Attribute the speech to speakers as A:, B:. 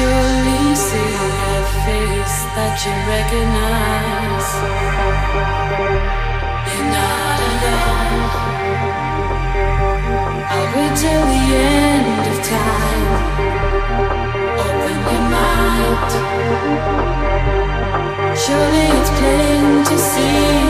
A: surely see a face that you recognize. You're not alone. I'll wait till the end of time. Open your mind. Surely it's plain to see.